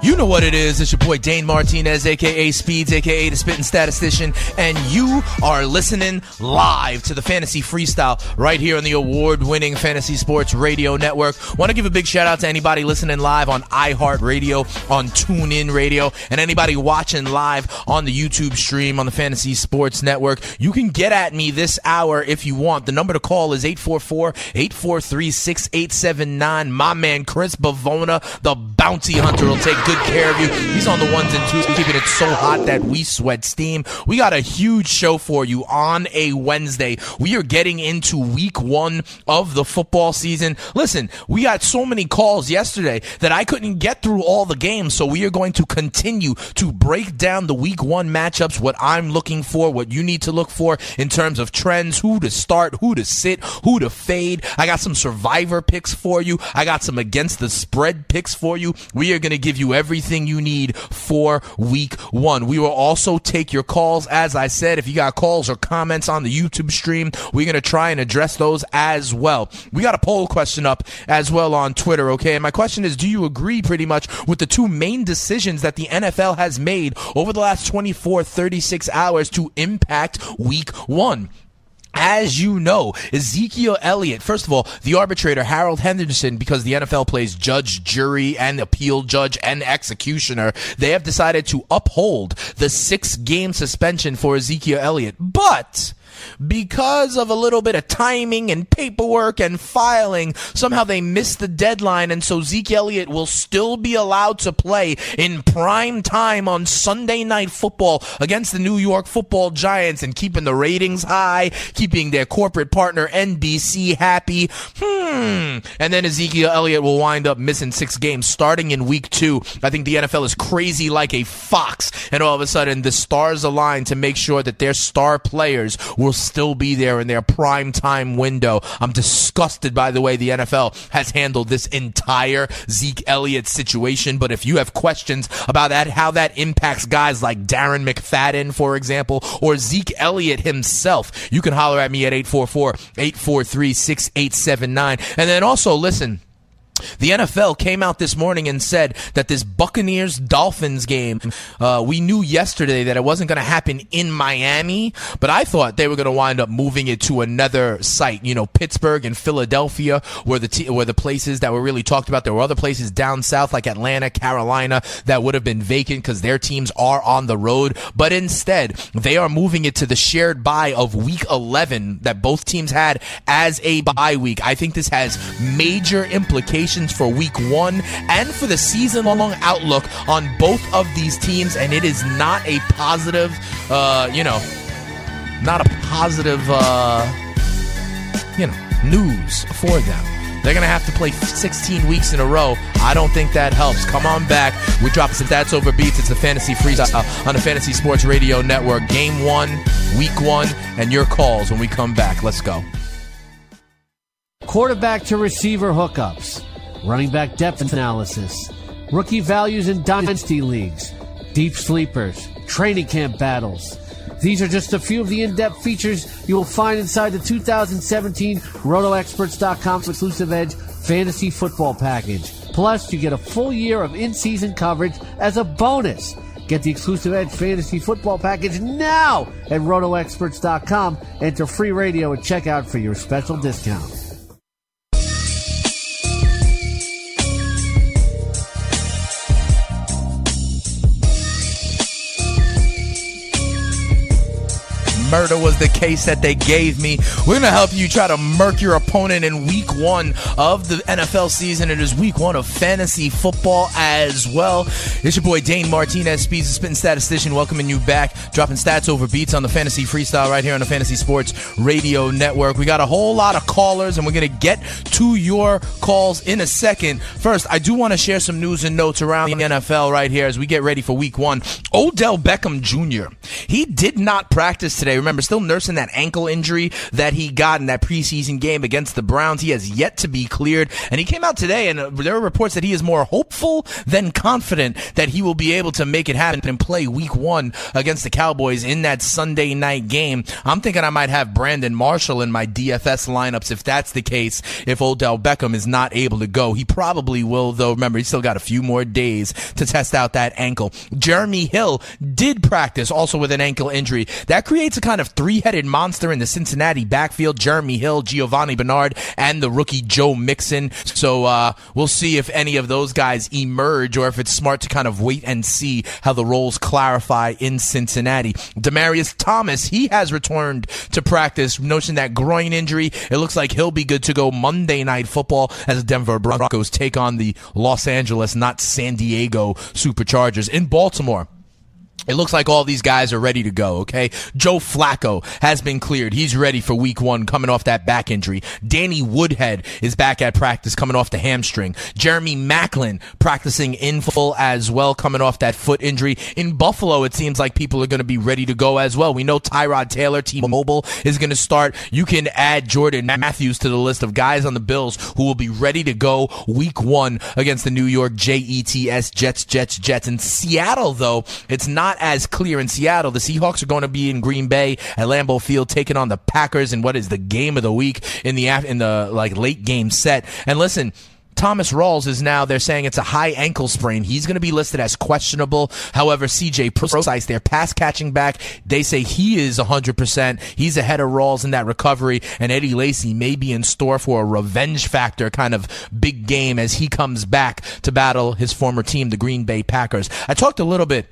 You know what it is. It's your boy Dane Martinez, aka Speeds, aka the Spitting Statistician, and you are listening live to the Fantasy Freestyle right here on the award-winning Fantasy Sports Radio Network. Want to give a big shout out to anybody listening live on iHeartRadio, on TuneIn Radio, and anybody watching live on the YouTube stream on the Fantasy Sports Network. You can get at me this hour if you want. The number to call is 844-843-6879. My man Chris Bavona, the bounty hunter, will take good care of you. He's on the ones and twos, keeping it so hot that we sweat steam. We got a huge show for you on a Wednesday. We are getting into week one of the football season. Listen, we got so many calls yesterday that I couldn't get through all the games, so we are going to continue to break down the week one matchups, what I'm looking for, what you need to look for in terms of trends, who to start, who to sit, who to fade. I got some survivor picks for you. I got some against the spread picks for you. We are going to give you everything you need for week one. We will also take your calls. As I said, if you got calls or comments on the YouTube stream, we're going to try and address those as well. We got a poll question up as well on Twitter, okay? And my question is, do you agree pretty much with the two main decisions that the NFL has made over the last 24, 36 hours to impact week one? As you know, Ezekiel Elliott, first of all, the arbitrator Harold Henderson, because the NFL plays judge, jury, and appeal judge and executioner, they have decided to uphold the six game suspension for Ezekiel Elliott. But because of a little bit of timing and paperwork and filing, somehow they missed the deadline, and so Zeke Elliott will still be allowed to play in prime time on Sunday Night Football against the New York Football Giants and keeping the ratings high, keeping their corporate partner NBC happy. Hmm. And then Ezekiel Elliott will wind up missing six games starting in week two. I think the NFL is crazy like a fox, and all of a sudden the stars align to make sure that their star players will still be there in their prime time window. I'm disgusted by the way the NFL has handled this entire Zeke Elliott situation. But if you have questions about that, how that impacts guys like Darren McFadden, for example, or Zeke Elliott himself, you can holler at me at 844 843 6879. And then also listen. The NFL came out this morning and said that this Buccaneers Dolphins game, uh, we knew yesterday that it wasn't going to happen in Miami, but I thought they were going to wind up moving it to another site. You know, Pittsburgh and Philadelphia were the t- were the places that were really talked about. There were other places down south like Atlanta, Carolina that would have been vacant because their teams are on the road, but instead they are moving it to the shared bye of Week 11 that both teams had as a bye week. I think this has major implications for week one and for the season long outlook on both of these teams, and it is not a positive, uh, you know, not a positive, uh, you know, news for them. They're going to have to play 16 weeks in a row. I don't think that helps. Come on back. We drop some That's Over Beats. It's the Fantasy Freestyle on the Fantasy Sports Radio Network. Game one, week one, and your calls when we come back. Let's go. Quarterback to receiver hookups running back depth analysis, rookie values in dynasty leagues, deep sleepers, training camp battles. These are just a few of the in-depth features you will find inside the 2017 RotoExperts.com exclusive Edge Fantasy Football Package. Plus, you get a full year of in-season coverage as a bonus. Get the exclusive Edge Fantasy Football Package now at RotoExperts.com. Enter free radio at checkout for your special discount. Murder was the case that they gave me. We're to help you try to murk your opponent in week one of the NFL season. It is week one of fantasy football as well. It's your boy Dane Martinez, Speeds the Spitting Statistician, welcoming you back, dropping stats over beats on the fantasy freestyle right here on the Fantasy Sports Radio Network. We got a whole lot of callers, and we're going to get to your calls in a second. First, I do want to share some news and notes around the NFL right here as we get ready for week one. Odell Beckham Jr., he did not practice today. Remember, still nursing that ankle injury that he got in that preseason game against the Browns. He has yet to be cleared. And he came out today, and uh, there are reports that he is more hopeful than confident that he will be able to make it happen and play week one against the Cowboys in that Sunday night game. I'm thinking I might have Brandon Marshall in my DFS lineups if that's the case, if Odell Beckham is not able to go. He probably will, though. Remember, he's still got a few more days to test out that ankle. Jeremy Hill did practice also with an ankle injury. That creates a kind of three headed monster in the Cincinnati backfield. Jeremy Hill, Giovani Bernard, and the rookie Joe Mixon. So uh, we'll see if any of those guys emerge or if it's smart to kind of wait and see how the roles clarify in Cincinnati. Demaryius Thomas, he has returned to practice, notion that groin injury. It looks like he'll be good to go Monday night football as Denver Broncos take on the Los Angeles, not San Diego Superchargers in Baltimore. It looks like all these guys are ready to go, okay? Joe Flacco has been cleared. He's ready for week one coming off that back injury. Danny Woodhead is back at practice coming off the hamstring. Jeremy Maclin practicing in full as well coming off that foot injury. In Buffalo, it seems like people are going to be ready to go as well. We know Tyrod Taylor, T-Mobile, is going to start. You can add Jordan Matthews to the list of guys on the Bills who will be ready to go week one against the New York Jets, Jets, Jets, Jets. In Seattle, though, it's not as clear in Seattle. The Seahawks are going to be in Green Bay at Lambeau Field taking on the Packers in what is the game of the week in the in the like late game set. And listen, Thomas Rawls is now, they're saying it's a high ankle sprain. He's going to be listed as questionable. However, CJ Prosise, their pass catching back, they say he is 100%. He's ahead of Rawls in that recovery, and Eddie Lacy may be in store for a revenge factor kind of big game as he comes back to battle his former team, the Green Bay Packers. I talked a little bit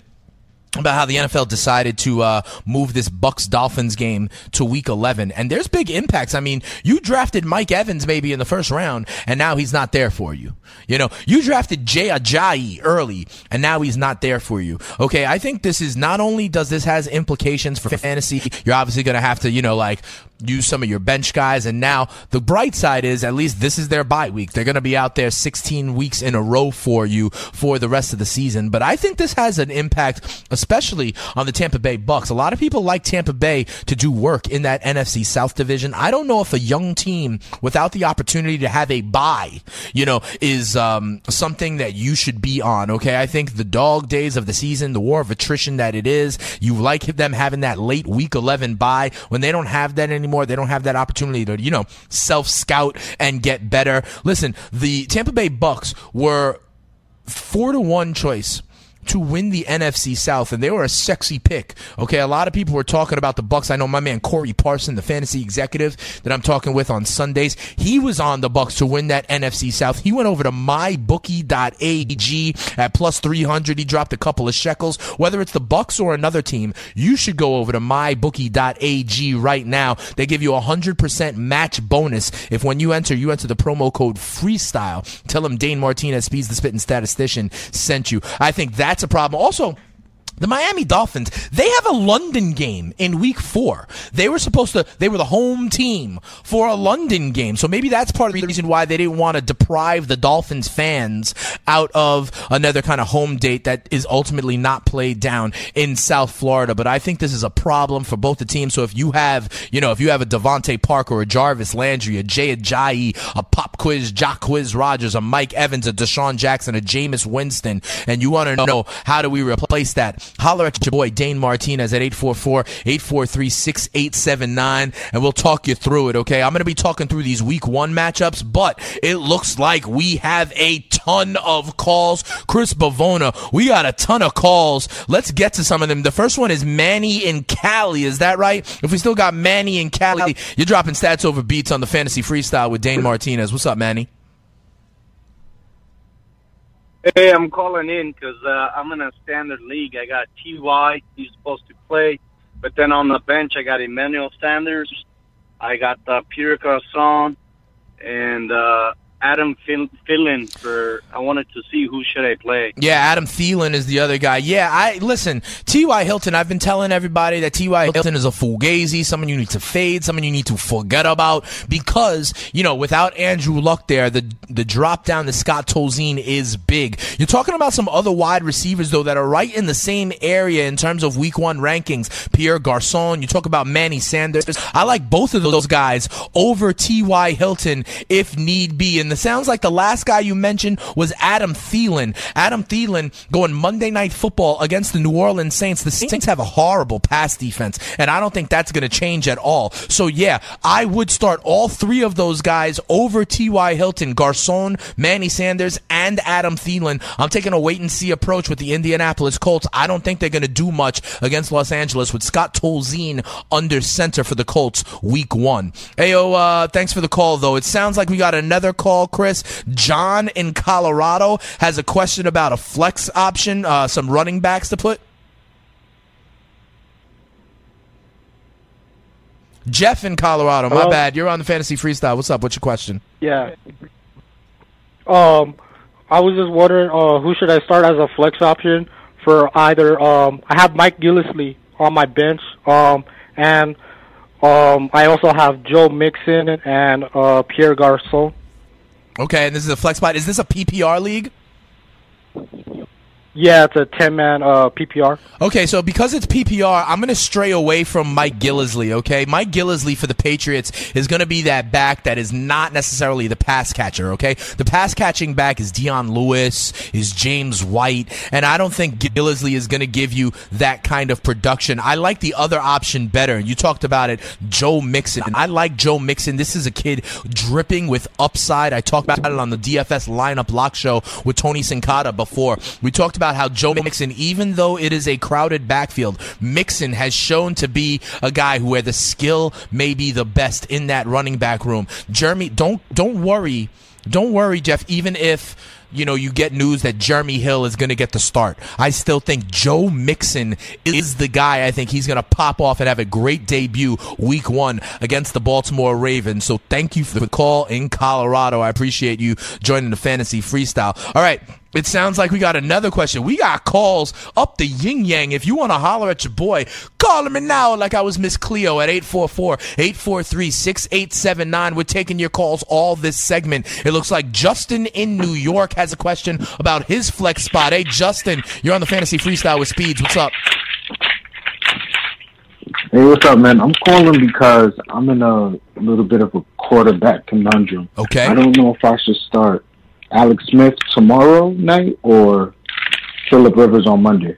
about how the NFL decided to uh, move this Bucks Dolphins game to Week 11, and there's big impacts. I mean, you drafted Mike Evans maybe in the first round, and now he's not there for you. You know, you drafted Jay Ajayi early, and now he's not there for you. Okay, I think this is not only does this has implications for fantasy. You're obviously going to have to, you know, like use some of your bench guys. And now the bright side is at least this is their bye week. They're going to be out there 16 weeks in a row for you for the rest of the season. But I think this has an impact, especially on the Tampa Bay Bucks. A lot of people like Tampa Bay to do work in that NFC South division. I don't know if a young team without the opportunity to have a bye, you know, is um, something that you should be on. Okay. I think the dog days of the season, the war of attrition that it is, you like them having that late week 11 bye when they don't have that anymore anymore. They don't have that opportunity to, you know, self scout and get better. Listen, the Tampa Bay Bucks were four to one choice to win the NFC South, and they were a sexy pick. Okay, a lot of people were talking about the Bucks. I know my man Corey Parson, the fantasy executive that I'm talking with on Sundays, he was on the Bucks to win that NFC South. He went over to mybookie.ag at plus 300. He dropped a couple of shekels. Whether it's the Bucks or another team, you should go over to mybookie.ag right now. They give you a 100% match bonus if when you enter, you enter the promo code freestyle. Tell them Dane Martinez, Speeds the Spitting Statistician, sent you. I think that that's a problem. Also, the Miami Dolphins, they have a London game in week four. They were supposed to, they were the home team for a London game. So maybe that's part of the reason why they didn't want to deprive the Dolphins fans out of another kind of home date that is ultimately not played down in South Florida. But I think this is a problem for both the teams. So if you have, you know, if you have a DeVante Parker a Jarvis Landry, a Jay Ajayi, a Pop Quiz, Jacquizz Rodgers, a Mike Evans, a DeSean Jackson, a Jameis Winston, and you want to know how do we replace that? Holler at your boy Dane Martinez at 844-843-6879 and we'll talk you through it, okay? I'm going to be talking through these week 1 matchups, but it looks like we have a ton of calls. Chris Bavona, we got a ton of calls. Let's get to some of them. The first one is Manny in Cali, is that right? If we still got Manny in Cali, you're dropping stats over beats on the fantasy freestyle with Dane Martinez. What's up, Manny? Hey, I'm calling in because uh, I'm in a standard league. I got Ty. He's supposed to play, but then on the bench I got Emmanuel Sanders. I got uh, Pierre Garcon, and uh, Adam Thielen for. I wanted to see who should I play. Yeah, Adam Thielen is the other guy. Yeah, I listen. T.Y. Hilton. I've been telling everybody that T.Y. Hilton is a fugazi, someone you need to fade, someone you need to forget about because you know without Andrew Luck there, the the drop down to Scott Tolzien is big. You're talking about some other wide receivers though that are right in the same area in terms of Week One rankings. Pierre Garcon. You talk about Manny Sanders. I like both of those guys over T.Y. Hilton if need be and it sounds like the last guy you mentioned was Adam Thielen. Adam Thielen going Monday Night Football against the New Orleans Saints. The Saints have a horrible pass defense, and I don't think that's going to change at all. So, yeah, I would start all three of those guys over T.Y. Hilton, Garcon, Manny Sanders, and Adam Thielen. I'm taking a wait and see approach with the Indianapolis Colts. I don't think they're going to do much against Los Angeles with Scott Tolzien under center for the Colts week one. Hey, oh, uh, thanks for the call, though. It sounds like we got another call call, Chris. John in Colorado has a question about a flex option, uh, some running backs to put. Jeff in Colorado, my Hello? bad. You're on the fantasy freestyle. What's up? What's your question? Yeah. Um, I was just wondering, uh, who should I start as a flex option for either? Um, I have Mike Gillislee on my bench, um, and um, I also have Joe Mixon and uh, Pierre Garcon. Okay, and this is a flex spot. Is this a PPR league? Yeah, it's a ten man uh, PPR. Okay, so because it's PPR, I'm going to stray away from Mike Gillislee, okay? Mike Gillislee for the Patriots is going to be that back that is not necessarily the pass catcher, okay? The pass catching back is Dion Lewis, is James White, and I don't think Gillislee is going to give you that kind of production. I like the other option better. You talked about it, Joe Mixon. I like Joe Mixon. This is a kid dripping with upside. I talked about it on the DFS lineup lock show with Tony Sincata before. We talked about how Joe Mixon, even though it is a crowded backfield, Mixon has shown to be a guy who where the skill may be the best in that running back room. Jeremy, don't don't worry. Don't worry, Jeff, even if you know, you get news that Jeremy Hill is going to get the start. I still think Joe Mixon is the guy. I think he's going to pop off and have a great debut week one against the Baltimore Ravens. So thank you for the call in Colorado. I appreciate you joining the fantasy freestyle. All right. It sounds like we got another question. We got calls up the yin yang. If you want to holler at your boy, call me now like I was Miss Cleo at 844-843-6879. We're taking your calls all this segment. It looks like Justin in New York has a question about his flex spot. Hey, Justin, you're on the Fantasy Freestyle with Speeds. What's up? Hey, what's up, man? I'm calling because I'm in a little bit of a quarterback conundrum. Okay. I don't know if I should start Alex Smith tomorrow night or Philip Rivers on Monday.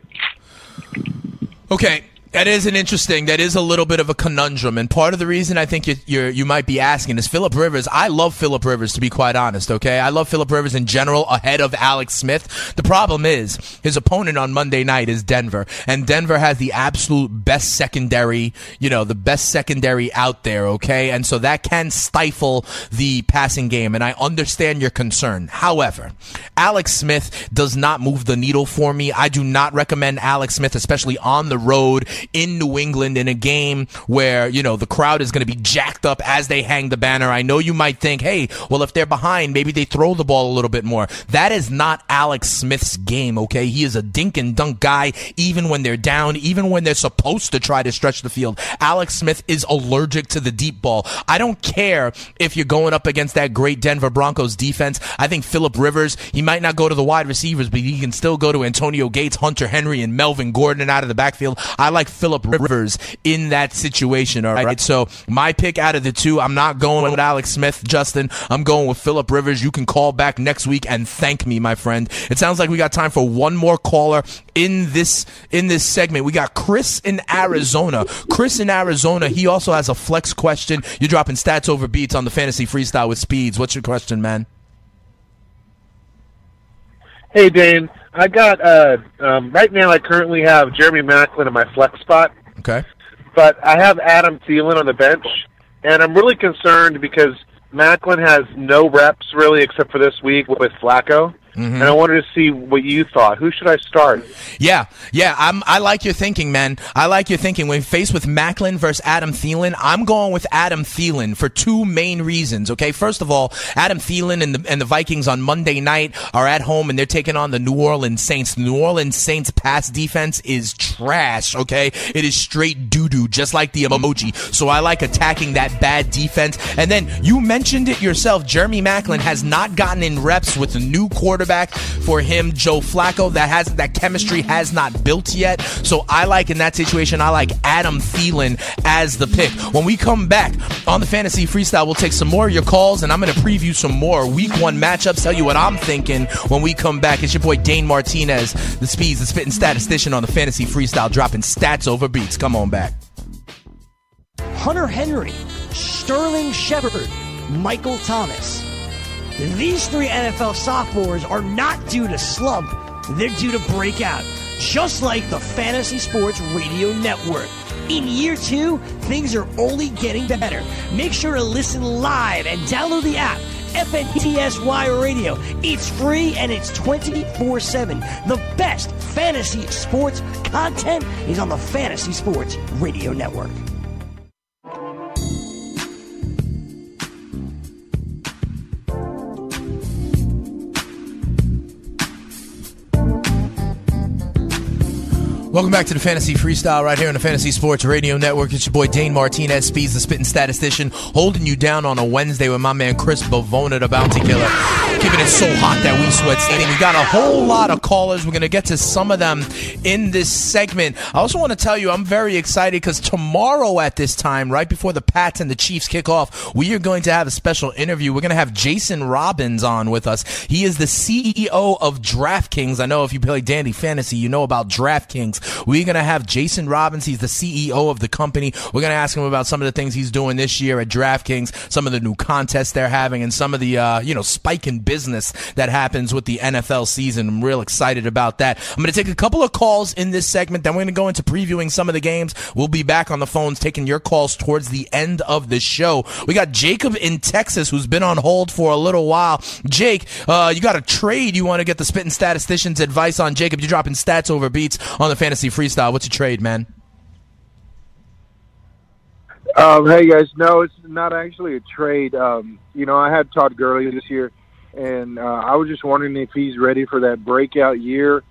Okay. That is an interesting. That is a little bit of a conundrum, and part of the reason I think you you might be asking is Philip Rivers. I love Philip Rivers to be quite honest. Okay, I love Philip Rivers in general ahead of Alex Smith. The problem is his opponent on Monday night is Denver, and Denver has the absolute best secondary. You know, the best secondary out there. Okay, and so that can stifle the passing game, and I understand your concern. However, Alex Smith does not move the needle for me. I do not recommend Alex Smith, especially on the road in New England in a game where, you know, the crowd is going to be jacked up as they hang the banner. I know you might think, hey, well, if they're behind, maybe they throw the ball a little bit more. That is not Alex Smith's game, okay? He is a dink and dunk guy, even when they're down, even when they're supposed to try to stretch the field. Alex Smith is allergic to the deep ball. I don't care if you're going up against that great Denver Broncos defense. I think Philip Rivers, he might not go to the wide receivers, but he can still go to Antonio Gates, Hunter Henry, and Melvin Gordon out of the backfield. I like Philip Rivers in that situation. All right. So my pick out of the two, I'm not going with Alex Smith, Justin. I'm going with Philip Rivers. You can call back next week and thank me, my friend. It sounds like we got time for one more caller in this in this segment. We got Chris in Arizona. Chris in Arizona. He also has a flex question. You're dropping stats over beats on the fantasy freestyle with speeds. What's your question, man? Hey, Dane. I got uh um, right now. I currently have Jeremy Maclin in my flex spot, Okay. but I have Adam Thielen on the bench, and I'm really concerned because Maclin has no reps really except for this week with Flacco. Mhm. and I wanted to see what you thought. Who should I start? Yeah, yeah, I'm, I like your thinking, man. I like your thinking. When faced with Maclin versus Adam Thielen, I'm going with Adam Thielen for two main reasons. Okay, first of all, Adam Thielen and the and the Vikings on Monday night are at home and they're taking on the New Orleans Saints. The New Orleans Saints pass defense is trash. Okay, it is straight doo doo, just like the emoji. So I like attacking that bad defense. And then you mentioned it yourself. Jeremy Maclin has not gotten in reps with the new quarterback for him, Joe Flacco. That has that chemistry has not built yet. So I like in that situation, I like Adam Thielen as the pick. When we come back on the fantasy freestyle, we'll take some more of your calls and I'm to preview some more week one matchups. Tell you what I'm thinking when we come back. It's your boy Dane Martinez, the Speeds, the spitting statistician on the fantasy freestyle, dropping stats over beats. Come on back. Hunter Henry, Sterling Shepard, Michael Thomas. These three NFL sophomores are not due to slump, they're due to break out, just like the Fantasy Sports Radio Network. In year two, things are only getting better. Make sure to listen live and download the app. FNTSY Radio. It's free and it's 24 7. The best fantasy sports content is on the Fantasy Sports Radio Network. Welcome back to the Fantasy Freestyle right here on the Fantasy Sports Radio Network. It's your boy Dane Martinez, Speeds, the spitting statistician, holding you down on a Wednesday with my man Chris Bavona, the bounty killer. Keeping it so hot that we sweat standing. We got a whole lot of callers. We're going to get to some of them in this segment. I also want to tell you I'm very excited because tomorrow at this time, right before the Pats and the Chiefs kick off, we are going to have a special interview. We're going to have Jason Robins on with us. He is the CEO of DraftKings. I know if you play Dandy Fantasy, you know about DraftKings. We're going to have Jason Robins. He's the CEO of the company. We're going to ask him about some of the things he's doing this year at DraftKings, some of the new contests they're having, and some of the, uh, you know, spike in business that happens with the NFL season. I'm real excited about that. I'm going to take a couple of calls in this segment. Then we're going to go into previewing some of the games. We'll be back on the phones taking your calls towards the end of the show. We got Jacob in Texas who's been on hold for a little while. Jake, uh, you got a trade you want to get the spitting statistician's advice on. Jacob, you're dropping stats over beats on the fantasy freestyle. What's your trade, man? Um, hey guys, no, it's not actually a trade. Um, you know, I had Todd Gurley this year, and uh, I was just wondering if he's ready for that breakout year.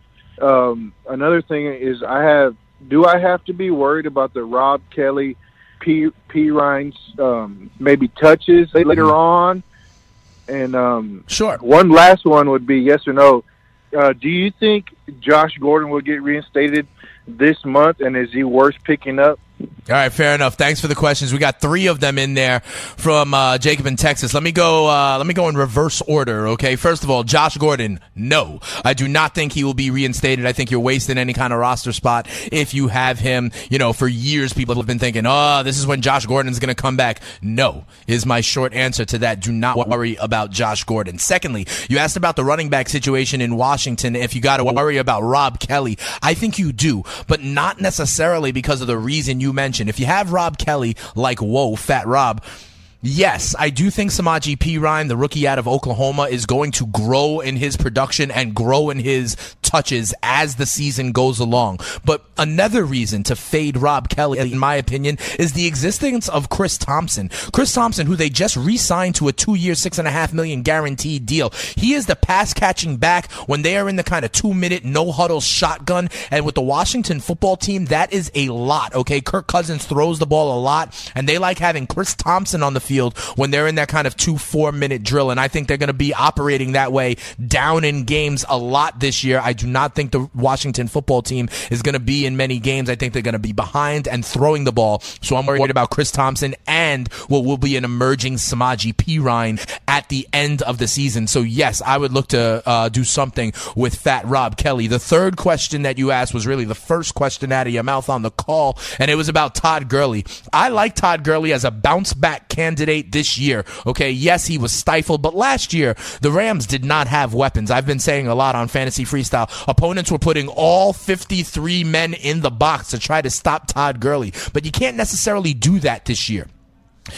Um, another thing is, I have. Do I have to be worried about the Rob Kelley, P. P. Ryan's um, maybe touches later on? And um, sure. One last one would be yes or no. Uh, do you think Josh Gordon will get reinstated this month, and is he worth picking up? All right, fair enough. Thanks for the questions. We got three of them in there from uh, Jacob in Texas. Let me go. Uh, let me go in reverse order. Okay. First of all, Josh Gordon. No, I do not think he will be reinstated. I think you're wasting any kind of roster spot if you have him. You know, for years people have been thinking, oh, this is when Josh Gordon's going to come back. No, is my short answer to that. Do not worry about Josh Gordon. Secondly, you asked about the running back situation in Washington. If you got to worry about Rob Kelley, I think you do, but not necessarily because of the reason you mentioned. If you have Rob Kelley, like whoa, Fat Rob. Yes, I do think Samaje Perine, the rookie out of Oklahoma, is going to grow in his production and grow in his touches as the season goes along. But another reason to fade Rob Kelley, in my opinion, is the existence of Chris Thompson. Chris Thompson, who they just re-signed to a two-year, six and a half million guaranteed deal. He is the pass-catching back when they are in the kind of two-minute no-huddle shotgun. And with the Washington football team, that is a lot. Okay, Kirk Cousins throws the ball a lot, and they like having Chris Thompson on the field when they're in that kind of two, four minute drill. And I think they're going to be operating that way down in games a lot this year. I do not think the Washington football team is going to be in many games. I think they're going to be behind and throwing the ball. So I'm worried about Chris Thompson and what will be an emerging Samaje Perine at the end of the season. So yes, I would look to uh, do something with Fat Rob Kelley. The third question that you asked was really the first question out of your mouth on the call, and it was about Todd Gurley. I like Todd Gurley as a bounce back candidate this year. Okay, yes, he was stifled, but last year the Rams did not have weapons. I've been saying a lot on fantasy freestyle. Opponents were putting all 53 men in the box to try to stop Todd Gurley, but you can't necessarily do that this year.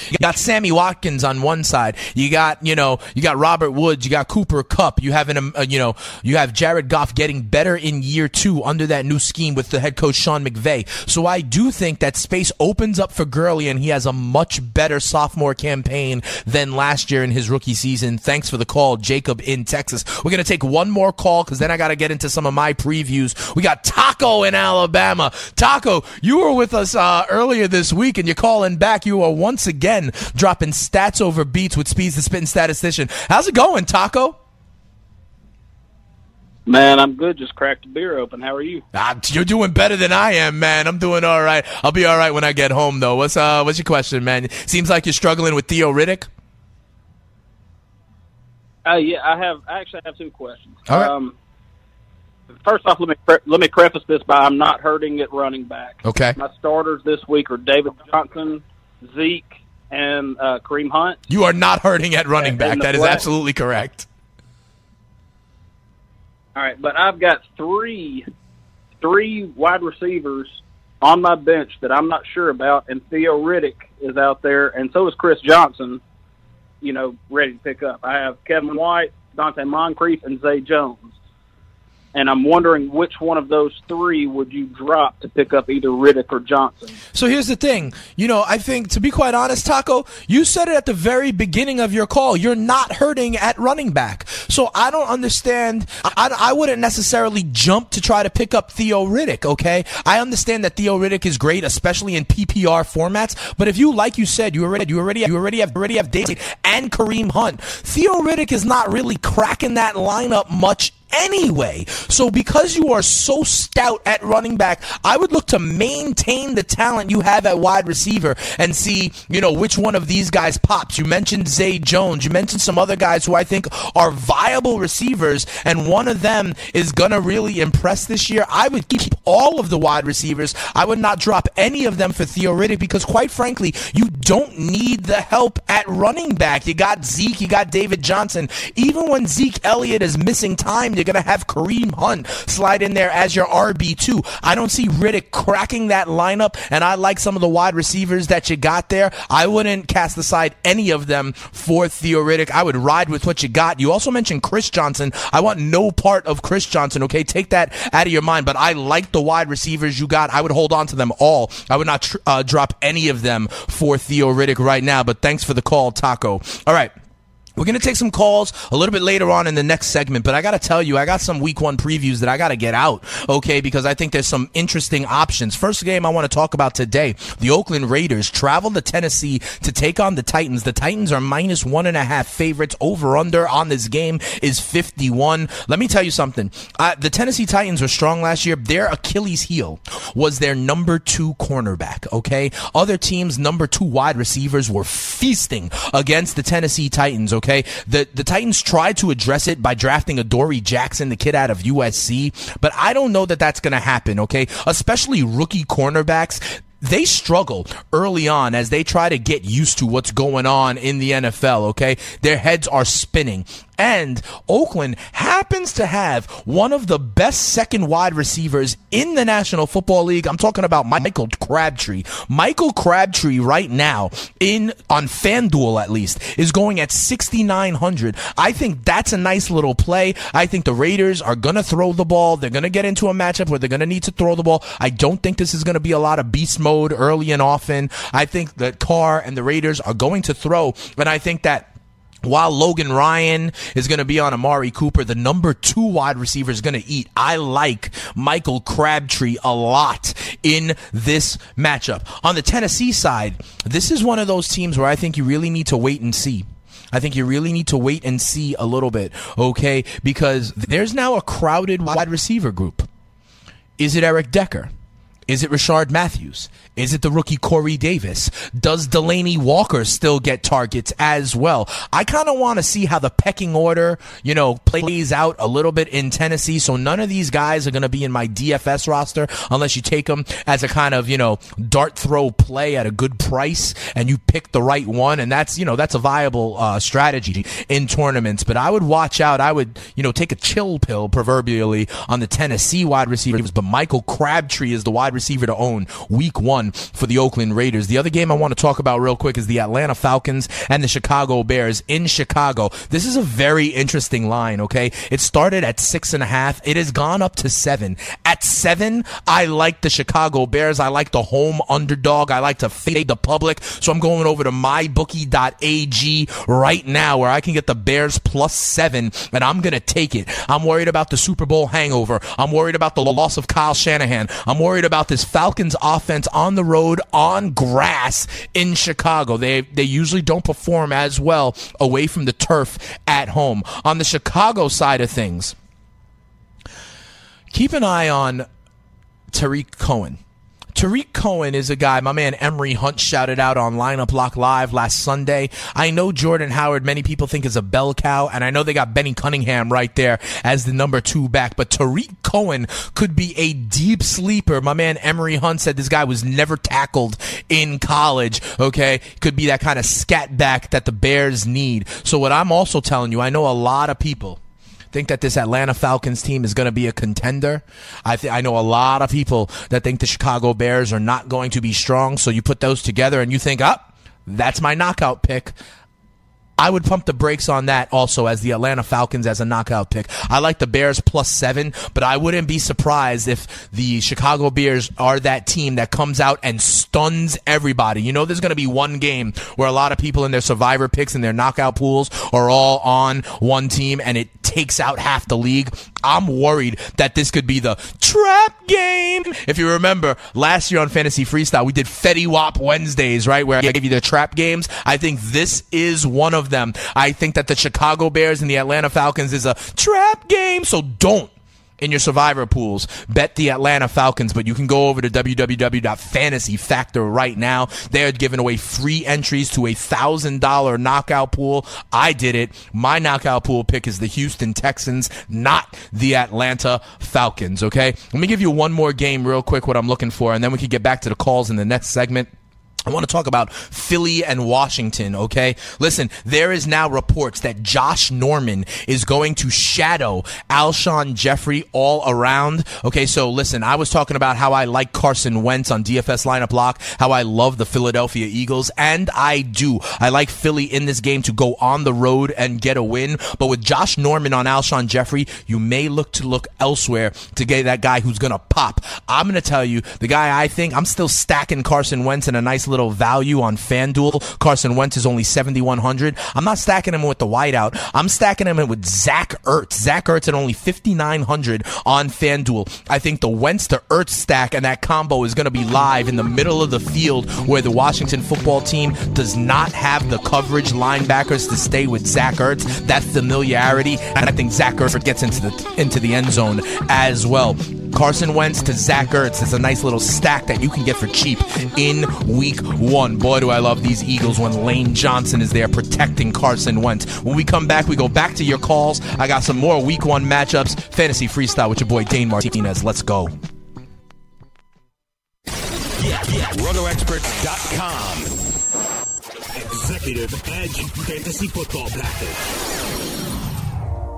You got Sammy Watkins on one side. You got, you know, you got Robert Woods. You got Cooper Kupp. You have an, um, uh, you know, you have Jared Goff getting better in year two under that new scheme with the head coach Sean McVay. So I do think that space opens up for Gurley, and he has a much better sophomore campaign than last year in his rookie season. Thanks for the call, Jacob in Texas. We're gonna take one more call because then I got to get into some of my previews. We got Taco in Alabama. Taco, you were with us uh, earlier this week, and you're calling back. You are once again again dropping stats over beats with Speeds the Spitting Statistician. How's it going, Taco? Man, I'm good. Just cracked a beer open. How are you? Ah, you're doing better than I am, man. I'm doing all right. I'll be all right when I get home, though. What's uh, what's your question, man? Seems like you're struggling with Theo Riddick. Uh, yeah, I have. I actually have two questions. All right. Um, first off, let me pre- let me preface this by I'm not hurting at running back. Okay. My starters this week are David Johnson, Zeke, and uh, Kareem Hunt. You are not hurting at running And- back. and the That is absolutely correct. All right, but I've got three three wide receivers on my bench that I'm not sure about, and Theo Riddick is out there, and so is Chris Johnson. You know, ready to pick up. I have Kevin White, Donte Moncrief, and Zay Jones. And I'm wondering which one of those three would you drop to pick up either Riddick or Johnson? So here's the thing. You know, I think, to be quite honest, Taco, you said it at the very beginning of your call. You're not hurting at running back. So I don't understand. I, I wouldn't necessarily jump to try to pick up Theo Riddick, okay? I understand that Theo Riddick is great, especially in PPR formats. But if you, like you said, you already, you already, you already have, already have David and Kareem Hunt. Theo Riddick is not really cracking that lineup much anyway. So because you are so stout at running back, I would look to maintain the talent you have at wide receiver and see, you know, which one of these guys pops. You mentioned Zay Jones. You mentioned some other guys who I think are viable receivers, and one of them is gonna really impress this year. I would keep all of the wide receivers. I would not drop any of them for Theo Riddick because quite frankly, you don't need the help at running back. You got Zeke, you got David Johnson. Even when Zeke Elliott is missing time, you're going to have Kareem Hunt slide in there as your RB2. I don't see Riddick cracking that lineup, and I like some of the wide receivers that you got there. I wouldn't cast aside any of them for Theo Riddick. I would ride with what you got. You also mentioned Chris Johnson. I want no part of Chris Johnson, okay? Take that out of your mind, but I like the wide receivers you got. I would hold on to them all. I would not tr- uh, drop any of them for Theo Riddick right now, but thanks for the call, Taco. All right. We're going to take some calls a little bit later on in the next segment, but I got to tell you, I got some week one previews that I got to get out, okay, because I think there's some interesting options. First game I want to talk about today the Oakland Raiders travel to Tennessee to take on the Titans. The Titans are minus one and a half favorites. Over under on this game is 51. Let me tell you something. The Tennessee Titans were strong last year. Their Achilles heel was their number two cornerback, okay? Other teams' number two wide receivers were feasting against the Tennessee Titans, okay? The, the Titans tried to address it by drafting Adoree Jackson, the kid out of USC, but I don't know that that's going to happen, okay? Especially rookie cornerbacks they struggle early on as they try to get used to what's going on in the NFL, okay? Their heads are spinning. And Oakland happens to have one of the best second wide receivers in the National Football League. I'm talking about Michael Crabtree. Michael Crabtree right now in on FanDuel at least is going at 6900. I think that's a nice little play. I think the Raiders are going to throw the ball. They're going to get into a matchup where they're going to need to throw the ball. I don't think this is going to be a lot of beast mode early and often. I think that Carr and the Raiders are going to throw, and I think that while Logan Ryan is going to be on Amari Cooper, the number two wide receiver is going to eat. I like Michael Crabtree a lot in this matchup. On the Tennessee side, this is one of those teams where I think you really need to wait and see. I think you really need to wait and see a little bit, okay? Because there's now a crowded wide receiver group. Is it Eric Decker? Is it Rishard Matthews? Is it the rookie Corey Davis? Does Delanie Walker still get targets as well? I kind of want to see how the pecking order, you know, plays out a little bit in Tennessee. So none of these guys are going to be in my DFS roster unless you take them as a kind of, you know, dart throw play at a good price and you pick the right one. And that's, you know, that's a viable uh, strategy in tournaments. But I would watch out. I would, you know, take a chill pill proverbially on the Tennessee wide receivers. But Michael Crabtree is the wide receiver to own week one for the Oakland Raiders. The other game I want to talk about real quick is the Atlanta Falcons and the Chicago Bears in Chicago. This is a very interesting line, okay? It started at six and a half. It has gone up to seven. At seven, I like the Chicago Bears. I like the home underdog. I like to fade the public. So I'm going over to mybookie.ag right now where I can get the Bears plus seven and I'm going to take it. I'm worried about the Super Bowl hangover. I'm worried about the loss of Kyle Shanahan. I'm worried about this Falcons offense on the road on grass in Chicago. They they usually don't perform as well away from the turf at home. On the Chicago side of things, keep an eye on Tarik Cohen. Tarik Cohen is a guy, my man Emery Hunt shouted out on Lineup Lock Live last Sunday. I know Jordan Howard, many people think is a bell cow, and I know they got Benny Cunningham right there as the number two back, but Tarik Cohen could be a deep sleeper. My man Emery Hunt said this guy was never tackled in college, okay? Could be that kind of scat back that the Bears need. So what I'm also telling you, I know a lot of people think that this Atlanta Falcons team is going to be a contender. I th- I know a lot of people that think the Chicago Bears are not going to be strong. So you put those together and you think, up. Oh, that's my knockout pick. I would pump the brakes on that also as the Atlanta Falcons as a knockout pick. I like the Bears plus seven, but I wouldn't be surprised if the Chicago Bears are that team that comes out and stuns everybody. You know, there's going to be one game where a lot of people in their survivor picks and their knockout pools are all on one team and it takes out half the league. I'm worried that this could be the trap game. If you remember last year on Fantasy Freestyle, we did Fetty Wap Wednesdays, right? Where I gave you the trap games. I think this is one of them. I think that the Chicago Bears and the Atlanta Falcons is a trap game. So don't in your survivor pools. Bet the Atlanta Falcons, but you can go over to www.fantasyfactor right now. They're giving away free entries to a thousand dollar knockout pool. I did it. My knockout pool pick is the Houston Texans, not the Atlanta Falcons. Okay. Let me give you one more game real quick, what I'm looking for, and then we can get back to the calls in the next segment. I want to talk about Philly and Washington, okay? Listen, there is now reports that Josh Norman is going to shadow Alshon Jeffery all around. Okay, so listen, I was talking about how I like Carson Wentz on DFS lineup lock, how I love the Philadelphia Eagles, and I do. I like Philly in this game to go on the road and get a win. But with Josh Norman on Alshon Jeffery, you may look to look elsewhere to get that guy who's going to pop. I'm going to tell you, the guy I think, I'm still stacking Carson Wentz in a nice little value on FanDuel. Carson Wentz is only 7,100. I'm not stacking him with the whiteout. I'm stacking him with Zach Ertz. Zach Ertz at only 5,900 on FanDuel. I think the Wentz to Ertz stack and that combo is going to be live in the middle of the field where the Washington football team does not have the coverage linebackers to stay with Zach Ertz. That familiarity, and I think Zach Ertz gets into the into the end zone as well. Carson Wentz to Zach Ertz is a nice little stack that you can get for cheap in week one. Boy, do I love these Eagles when Lane Johnson is there protecting Carson Wentz. When we come back, we go back to your calls. I got some more week one matchups, fantasy freestyle with your boy Dane Martinez. Let's go. Yeah, yeah. RotoExpert.com. Executive Edge Fantasy Football Package.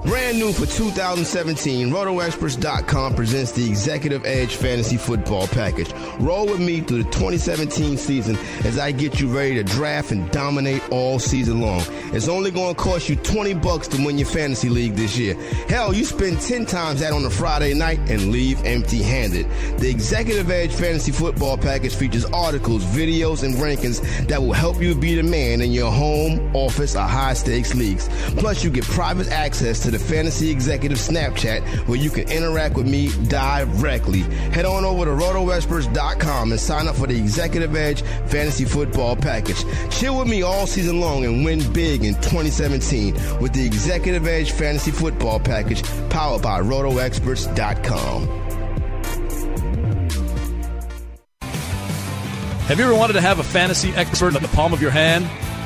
Brand new for 2017, RotoExperts.com presents the Executive Edge Fantasy Football Package. Roll with me through the 2017 season as I get you ready to draft and dominate all season long. It's only going to cost you 20 bucks to win your fantasy league this year. Hell, you spend 10 times that on a Friday night and leave empty-handed. The Executive Edge Fantasy Football Package features articles, videos, and rankings that will help you be the man in your home, office, or high-stakes leagues. Plus, you get private access to the Fantasy Executive Snapchat where you can interact with me directly. Head on over to RotoExperts.com and sign up for the Executive Edge Fantasy Football Package. Chill with me all season long and win big in 2017 with the Executive Edge Fantasy Football Package powered by RotoExperts.com. Have you ever wanted to have a fantasy expert in the palm of your hand?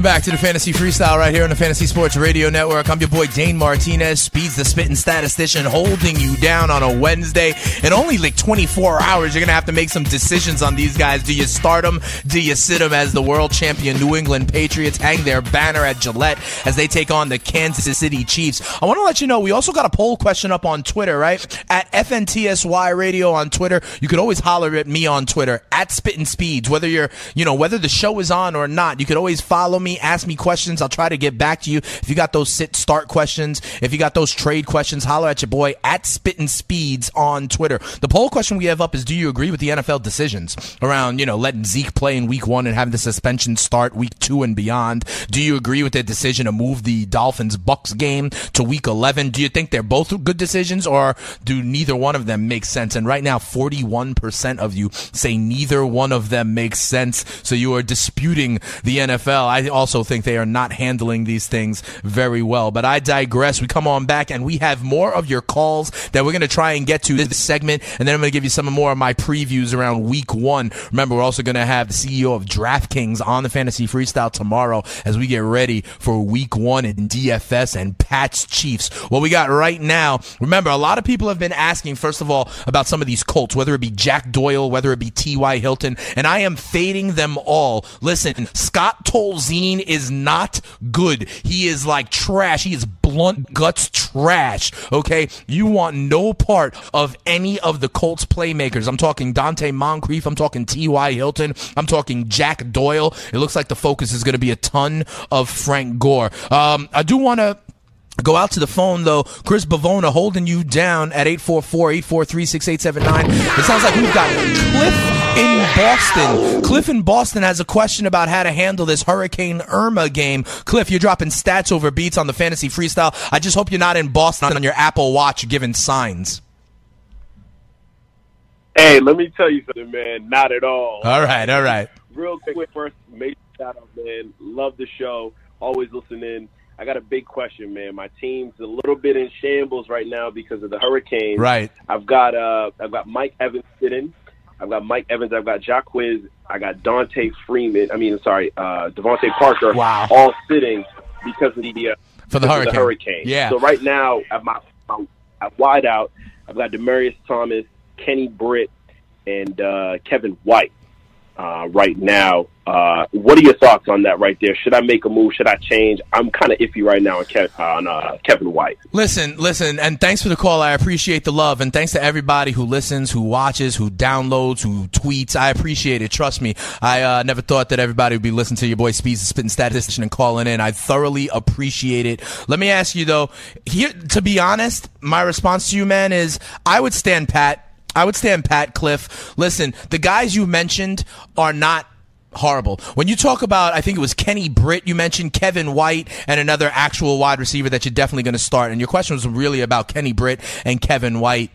Welcome back to the Fantasy Freestyle right here on the Fantasy Sports Radio Network. I'm your boy Dane Martinez, Speeds the Spitting Statistician, holding you down on a Wednesday. In only like 24 hours, you're going to have to make some decisions on these guys. Do you start them? Do you sit them as the world champion New England Patriots hang their banner at Gillette as they take on the Kansas City Chiefs? I want to let you know we also got a poll question up on Twitter, right? At FNTSY Radio on Twitter. You could always holler at me on Twitter at Spitting Speeds. Whether you're, you know, whether the show is on or not, you could always follow me, ask me questions. I'll try to get back to you. If you got those sit start questions, if you got those trade questions, holler at your boy at Spitting Speeds on Twitter. The poll question we have up is: Do you agree with the NFL decisions around, you know, letting Zeke play in Week One and having the suspension start Week Two and beyond? Do you agree with their decision to move the Dolphins Bucks game to Week 11? Do you think they're both good decisions, or do neither one of them make sense? And right now, 41% of you say neither one of them makes sense. So you are disputing the NFL. I also think they are not handling these things very well. But I digress. We come on back and we have more of your calls that we're going to try and get to this segment. And then I'm going to give you some more of my previews around week one. Remember, we're also going to have the CEO of DraftKings on the Fantasy Freestyle tomorrow as we get ready for week one in DFS and Pats Chiefs. What we got right now, remember, a lot of people have been asking, first of all, about some of these Colts, whether it be Jack Doyle, whether it be T.Y. Hilton, and I am fading them all. Listen, Scott Tolzien is not good. He is like trash. He is blunt guts trash. Okay. You want no part of any of the Colts playmakers. I'm talking Donte Moncrief. I'm talking T.Y. Hilton. I'm talking Jack Doyle. It looks like the focus is going to be a ton of Frank Gore. Um, I do want to Go out to the phone though. Chris Bavona holding you down at 844-843-6879. It sounds like we've got Cliff in Boston. Cliff in Boston has a question about how to handle this Hurricane Irma game. Cliff, you're dropping stats over beats on the fantasy freestyle. I just hope you're not in Boston on your Apple Watch giving signs. Hey, let me tell you something, man. Not at all. All right, all right. Real quick, first, major shout out, man. Love the show. Always listening. I got a big question, man. My team's a little bit in shambles right now because of the hurricane. Right. I've got uh, I've got Mike Evans sitting. I've got Mike Evans. I've got Jacquizz. I got Dante Freeman. I mean, sorry, uh, DeVante Parker. Wow. All sitting because of the uh, For the hurricane. hurricane. Yeah. So right now, at my, my at wide out, I've got Demaryius Thomas, Kenny Britt, and uh, Kevin White. Uh, right now, uh, what are your thoughts on that right there? Should I make a move? Should I change? I'm kind of iffy right now on, Kev- on uh, Kevin White. Listen, listen, and thanks for the call. I appreciate the love, and thanks to everybody who listens, who watches, who downloads, who tweets. I appreciate it. Trust me, I uh, never thought that everybody would be listening to your boy Speeds, spitting statistician, and calling in. I thoroughly appreciate it. Let me ask you though, here to be honest, my response to you, man, is I would stand pat. I would stand pat, Cliff. Listen, the guys you mentioned are not horrible. When you talk about, I think it was Kenny Britt, you mentioned Kevin White and another actual wide receiver that you're definitely going to start. And your question was really about Kenny Britt and Kevin White.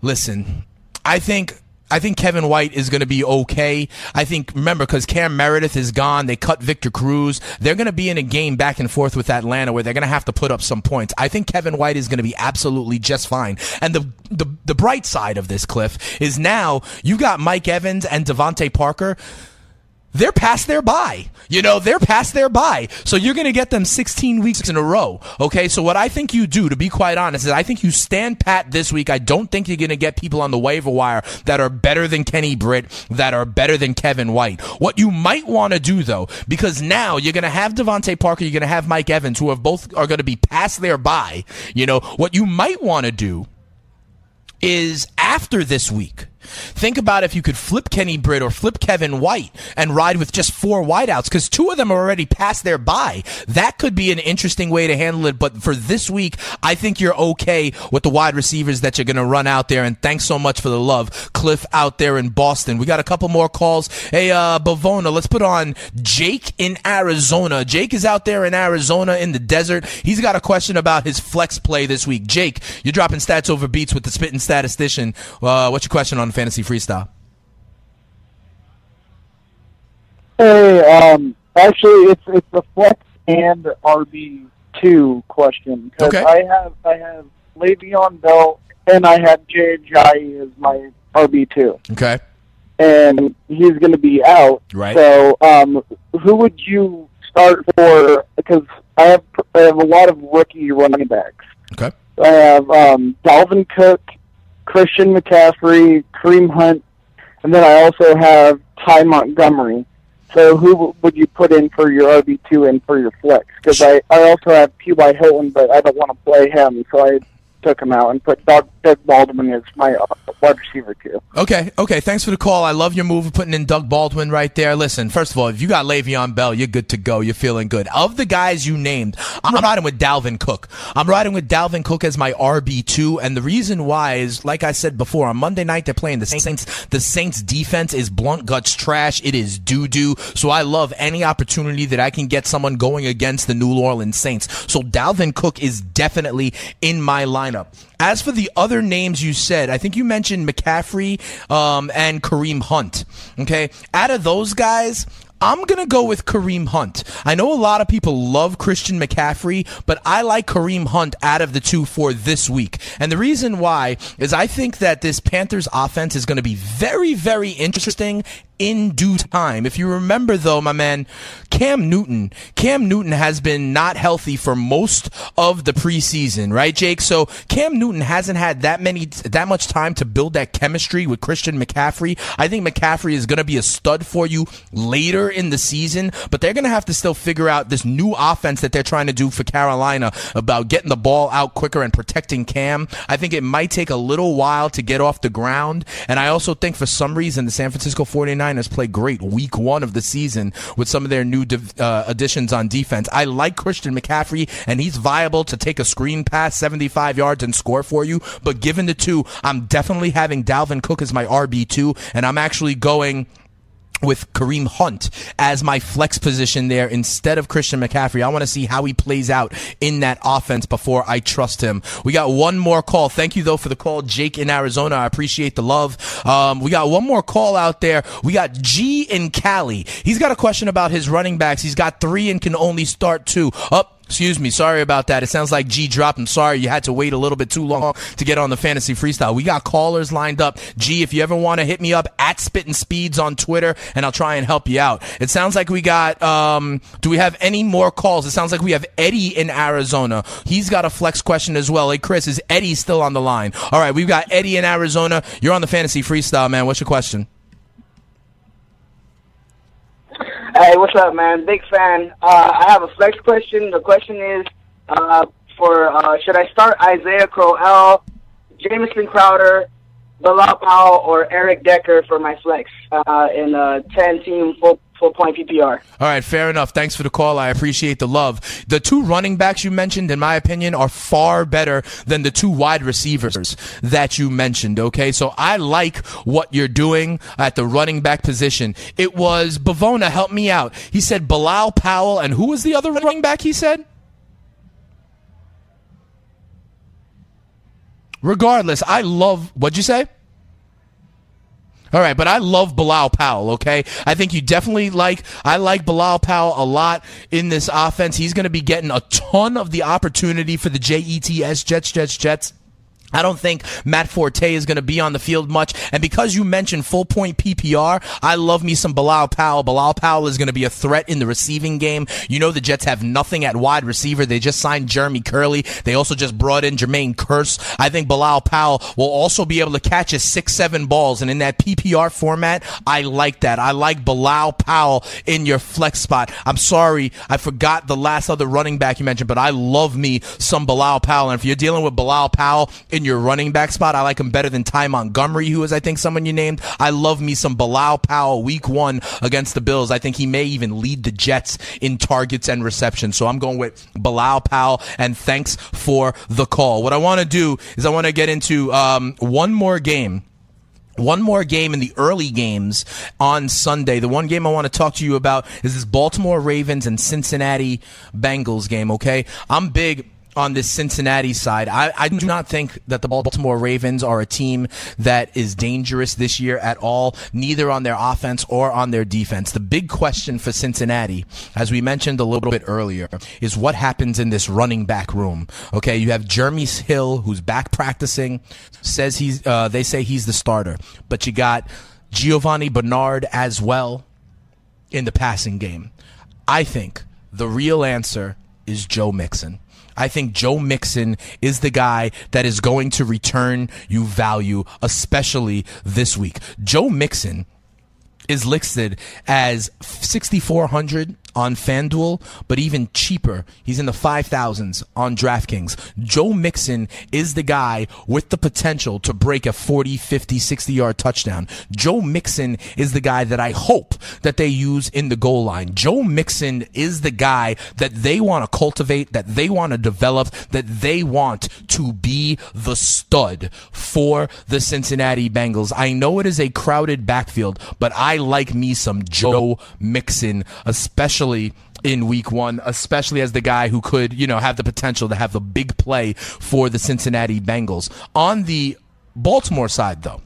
Listen, I think. I think Kevin White is going to be okay. I think, remember, because Cam Meredith is gone, they cut Victor Cruz. They're going to be in a game back and forth with Atlanta where they're going to have to put up some points. I think Kevin White is going to be absolutely just fine. And the, the, the bright side of this, Cliff, is now you got Mike Evans and DeVante Parker they're past their bye. You know, they're past their bye. So you're going to get them 16 weeks in a row. Okay. So what I think you do, to be quite honest, is I think you stand pat this week. I don't think you're going to get people on the waiver wire that are better than Kenny Britt, that are better than Kevin White. What you might want to do though, because now you're going to have DeVante Parker, you're going to have Mike Evans, who have both are going to be past their bye. You know, what you might want to do is after this week. Think about if you could flip Kenny Britt or flip Kevin White and ride with just four wideouts because two of them are already past their bye. That could be an interesting way to handle it. But for this week, I think you're okay with the wide receivers that you're going to run out there. And thanks so much for the love, Cliff out there in Boston. We got a couple more calls. Hey, uh, Bavona, let's put on Jake in Arizona. Jake is out there in Arizona in the desert. He's got a question about his flex play this week. Jake, you're dropping stats over beats with the spitting statistician. Uh, what's your question on fantasy freestyle? Hey, um, actually, it's it's a flex and RB two question because Okay. I have I have Le'Veon Bell and I have Jay Ajayi as my RB two, Okay. and he's going to be out. Right. So, um, who would you start for because I have I have a lot of rookie running backs. Okay. I have um, Dalvin Cook, Christian McCaffrey, Kareem Hunt, and then I also have Ty Montgomery. So who would you put in for your RB two and for your flex? Because I I also have T.Y. Hilton, but I don't want to play him, so I took him out and put Doug, Doug Baldwin is my uh, wide receiver too. Okay, okay. Thanks for the call. I love your move of putting in Doug Baldwin right there. Listen, first of all, if you got Le'Veon Bell, you're good to go. You're feeling good. Of the guys you named, I'm riding with Dalvin Cook. I'm riding with Dalvin Cook as my RB two, and the reason why is, like I said before, on Monday night they're playing the Saints. The Saints defense is blunt guts trash. It is doo doo. So I love any opportunity that I can get someone going against the New Orleans Saints. So Dalvin Cook is definitely in my lineup. As for the other names you said, I think you mentioned McCaffrey um, and Kareem Hunt. Okay, out of those guys. I'm going to go with Kareem Hunt. I know a lot of people love Christian McCaffrey, but I like Kareem Hunt out of the two for this week. And the reason why is I think that this Panthers offense is going to be very, very interesting in due time. If you remember though, my man, Cam Newton, Cam Newton has been not healthy for most of the preseason, right, Jake? So Cam Newton hasn't had that many, that much time to build that chemistry with Christian McCaffrey. I think McCaffrey is going to be a stud for you later in the season, but they're going to have to still figure out this new offense that they're trying to do for Carolina about getting the ball out quicker and protecting Cam. I think it might take a little while to get off the ground. And I also think for some reason the San Francisco 49ers play great week one of the season with some of their new div- uh, additions on defense. I like Christian McCaffrey, and he's viable to take a screen pass 75 yards and score for you. But given the two, I'm definitely having Dalvin Cook as my RB2, and I'm actually going with Kareem Hunt as my flex position there instead of Christian McCaffrey. I want to see how he plays out in that offense before I trust him. We got one more call. Thank you though for the call, Jake in Arizona. I appreciate the love. Um, we got one more call out there. We got G in Cali. He's got a question about his running backs. He's got three and can only start two. Up. Excuse me. Sorry about that. It sounds like G dropped. I'm sorry you had to wait a little bit too long to get on the fantasy freestyle. We got callers lined up. G, if you ever want to hit me up at Spittin' Speeds on Twitter, and I'll try and help you out. It sounds like we got. Um, do we have any more calls? It sounds like we have Eddie in Arizona. He's got a flex question as well. Hey, Chris, is Eddie still on the line? All right, we've got Eddie in Arizona. You're on the fantasy freestyle, man. What's your question? Hey, what's up, man? Big fan. Uh, I have a flex question. The question is uh, for uh, should I start Isaiah Crowell, Jamison Crowder, Bilal Powell, or Eric Decker for my flex uh, in a 10 team full, full point PPR? All right, fair enough. Thanks for the call. I appreciate the love. The two running backs you mentioned, in my opinion, are far better than the two wide receivers that you mentioned. Okay, so I like what you're doing at the running back position. It was Bavona, help me out. He said Bilal Powell, and who was the other running back he said? Regardless, I love, what'd you say? All right, but I love Bilal Powell, okay? I think you definitely like, I like Bilal Powell a lot in this offense. He's going to be getting a ton of the opportunity for the JETS, Jets, Jets, Jets. I don't think Matt Forte is going to be on the field much. And because you mentioned full point PPR, I love me some Bilal Powell. Bilal Powell is going to be a threat in the receiving game. You know, the Jets have nothing at wide receiver. They just signed Jeremy Kerley. They also just brought in Jermaine Kearse. I think Bilal Powell will also be able to catch his six, seven balls. And in that PPR format, I like that. I like Bilal Powell in your flex spot. I'm sorry. I forgot the last other running back you mentioned, but I love me some Bilal Powell. And if you're dealing with Bilal Powell in your running back spot. I like him better than Ty Montgomery, who is, I think, someone you named. I love me some Bilal Powell week one against the Bills. I think he may even lead the Jets in targets and receptions. So I'm going with Bilal Powell, and thanks for the call. What I want to do is I want to get into um, one more game one more game in the early games on Sunday. The one game I want to talk to you about is this Baltimore Ravens and Cincinnati Bengals game, okay? I'm big on this Cincinnati side. I, I, do not think that the Baltimore Ravens are a team that is dangerous this year at all, neither on their offense or on their defense. The big question for Cincinnati, as we mentioned a little bit earlier, is what happens in this running back room. Okay, you have Jeremy Hill, who's back practicing, says he's, uh, they say he's the starter, but you got Giovani Bernard as well in the passing game. I think the real answer is Joe Mixon. I think Joe Mixon is the guy that is going to return you value, especially this week. Joe Mixon is listed as 6400 on FanDuel, but even cheaper. He's in the 5000s on DraftKings. Joe Mixon is the guy with the potential to break a 40, 50, 60 yard touchdown. Joe Mixon is the guy that I hope that they use in the goal line. Joe Mixon is the guy that they want to cultivate, that they want to develop, that they want to be the stud for the Cincinnati Bengals. I know it is a crowded backfield, but I like me some Joe Mixon, especially especially in week one, especially as the guy who could, you know, have the potential to have the big play for the Cincinnati Bengals. On the Baltimore side, though,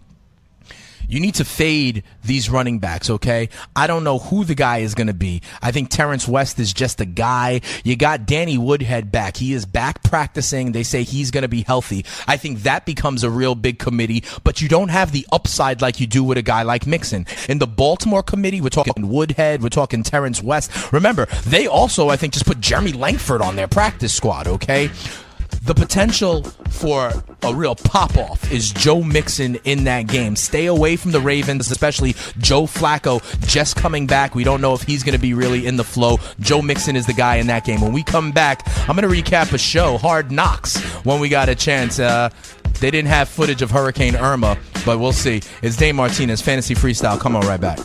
you need to fade these running backs, okay? I don't know who the guy is going to be. I think Terrance West is just a guy. You got Danny Woodhead back. He is back practicing. They say he's going to be healthy. I think that becomes a real big committee, but you don't have the upside like you do with a guy like Mixon. In the Baltimore committee, we're talking Woodhead, we're talking Terrance West. Remember, they also, I think, just put Jeremy Langford on their practice squad, okay? The potential for a real pop off is Joe Mixon in that game. Stay away from the Ravens, especially Joe Flacco just coming back. We don't know if he's going to be really in the flow. Joe Mixon is the guy in that game. When we come back, I'm going to recap a show, Hard Knocks, when we got a chance. Uh, they didn't have footage of Hurricane Irma, but we'll see. It's Dane Martinez, Fantasy Freestyle. Come on right back.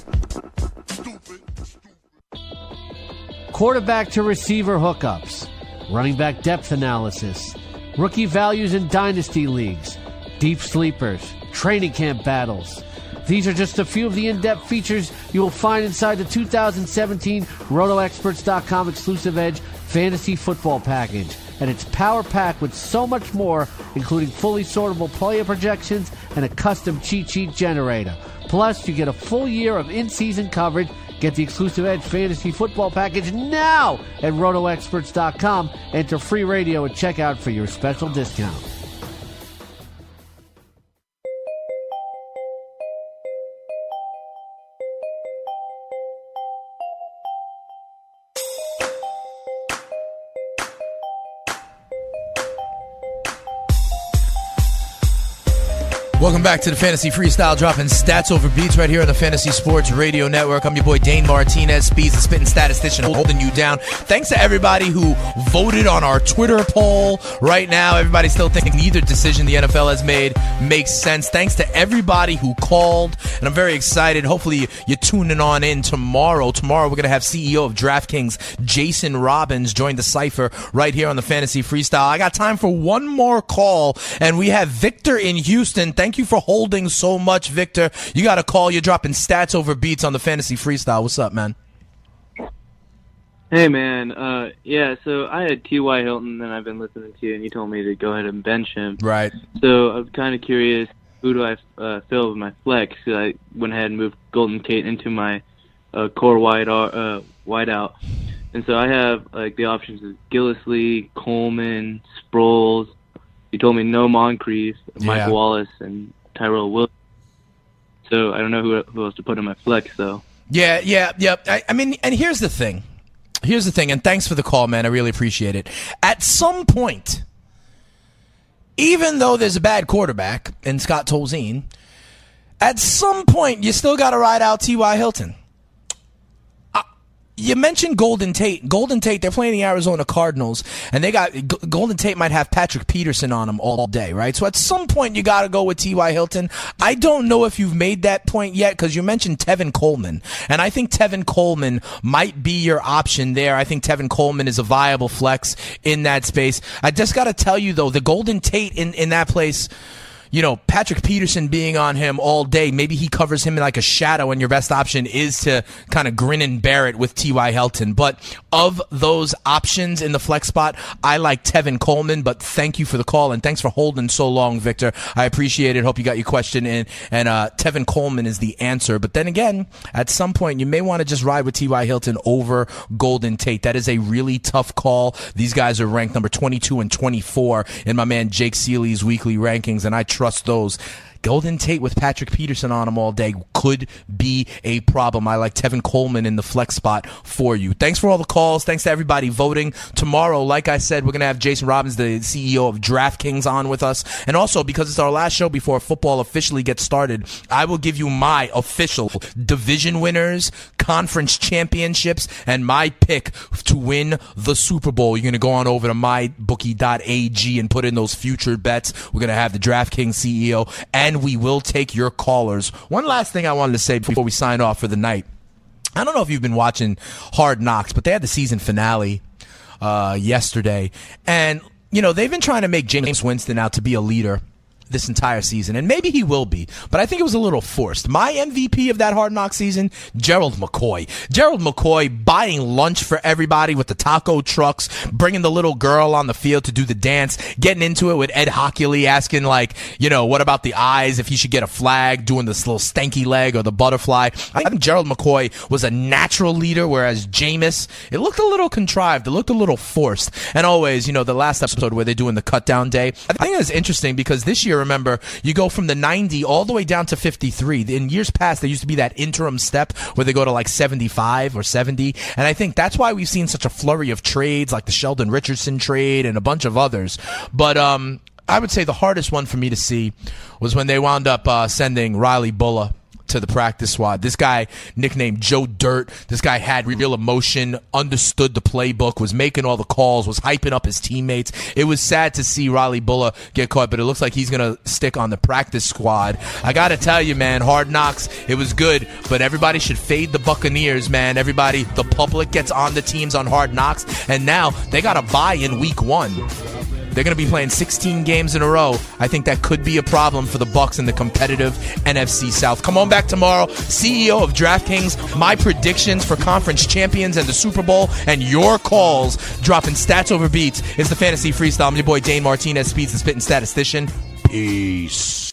Quarterback to receiver hookups, running back depth analysis rookie values in dynasty leagues, deep sleepers, training camp battles. These are just a few of the in depth features you will find inside the 2017 RotoExperts.com exclusive Edge Fantasy Football Package. And it's power packed with so much more, including fully sortable player projections and a custom cheat sheet generator. Plus, you get a full year of in season coverage Get the exclusive Edge Fantasy Football Package now at RotoExperts.com. Enter free radio at checkout for your special discount. Welcome back to the Fantasy Freestyle, dropping stats over beats right here on the Fantasy Sports Radio Network. I'm your boy Dane Martinez, Speeds, the spitting statistician, holding you down. Thanks to everybody who voted on our Twitter poll. Right now, everybody's still thinking neither decision the NFL has made makes sense. Thanks to everybody who called, and I'm very excited. Hopefully, you're tuning on in tomorrow. Tomorrow, we're going to have CEO of DraftKings, Jason Robins, join the cipher right here on the Fantasy Freestyle. I got time for one more call, and we have Victor in Houston. Thank Thank you for holding so much, Victor. You got a call. You're dropping stats over beats on the fantasy freestyle. What's up, man? Hey man, uh, yeah. So I had T.Y. Hilton, and I've been listening to you, and you told me to go ahead and bench him. Right. So I'm kind of curious, who do I uh, fill with my flex? So I went ahead and moved Golden Tate into my uh, core wide uh, wide out, and so I have like the options of Gillislee, Coleman, Sproles, you told me no Moncrief, Mike yeah. Wallace, and Tyrell Williams. So I don't know who, who else to put in my flex though. Yeah, yeah, yeah. I, I mean, and here's the thing. Here's the thing, and thanks for the call, man. I really appreciate it. At some point, even though there's a bad quarterback in Scott Tolzien, at some point you still got to ride out T.Y. Hilton you mentioned Golden Tate. Golden Tate, they're playing the Arizona Cardinals, and they got Golden Tate might have Patrick Peterson on them all day, right? So at some point, you got to go with T.Y. Hilton. I don't know if you've made that point yet because you mentioned Tevin Coleman, and I think Tevin Coleman might be your option there. I think Tevin Coleman is a viable flex in that space. I just got to tell you though, the Golden Tate in in that place you know, Patrick Peterson being on him all day, maybe he covers him in like a shadow, and your best option is to kind of grin and bear it with T.Y. Hilton. But of those options in the flex spot, I like Tevin Coleman, but thank you for the call, and thanks for holding so long, Victor. I appreciate it. Hope you got your question in. And uh, Tevin Coleman is the answer. But then again, at some point, you may want to just ride with T.Y. Hilton over Golden Tate. That is a really tough call. These guys are ranked number 22 and 24 in my man Jake Ciely's weekly rankings, and I trust those. Golden Tate with Patrick Peterson on him all day could be a problem. I like Tevin Coleman in the flex spot for you. Thanks for all the calls. Thanks to everybody voting. Tomorrow, like I said, we're going to have Jason Robins, the CEO of DraftKings, on with us. And also, because it's our last show before football officially gets started, I will give you my official division winners, conference championships, and my pick to win the Super Bowl. You're going to go on over to mybookie.ag and put in those future bets. We're going to have the DraftKings CEO, and we will take your callers. One last thing I wanted to say before we sign off for the night. I don't know if you've been watching Hard Knocks, but they had the season finale uh, yesterday, and you know they've been trying to make Jameis Winston out to be a leader this entire season, and maybe he will be, but I think it was a little forced. My MVP of that Hard Knock season, Gerald McCoy. Gerald McCoy buying lunch for everybody with the taco trucks, bringing the little girl on the field to do the dance, getting into it with Ed Hochuli, asking like, you know, what about the eyes? If he should get a flag, doing this little stanky leg or the butterfly. I think Gerald McCoy was a natural leader, whereas Jameis, it looked a little contrived, it looked a little forced. And always, you know, the last episode where they're doing the cut down day, I think it's interesting because this year remember, you go from the 90 all the way down to 53. In years past, there used to be that interim step where they go to like 75 or 70. And I think that's why we've seen such a flurry of trades like the Sheldon Richardson trade and a bunch of others. But, um, I would say the hardest one for me to see was when they wound up uh, sending Riley Bullough to the practice squad. This guy, nicknamed Joe Dirt, this guy had real emotion, understood the playbook, was making all the calls, was hyping up his teammates. It was sad to see Riley Bullough get caught, but it looks like he's going to stick on the practice squad. I got to tell you, man, hard knocks, it was good, but everybody should fade the Buccaneers, man. Everybody, the public gets on the teams on hard knocks, and now they got to buy in week one. They're going to be playing 16 games in a row. I think that could be a problem for the Bucks in the competitive NFC South. Come on back tomorrow. CEO of DraftKings, my predictions for conference champions and the Super Bowl, and your calls dropping stats over beats. It's the Fantasy Freestyle. I'm your boy Dane Martinez, Speeds the Spitting Statistician. Peace.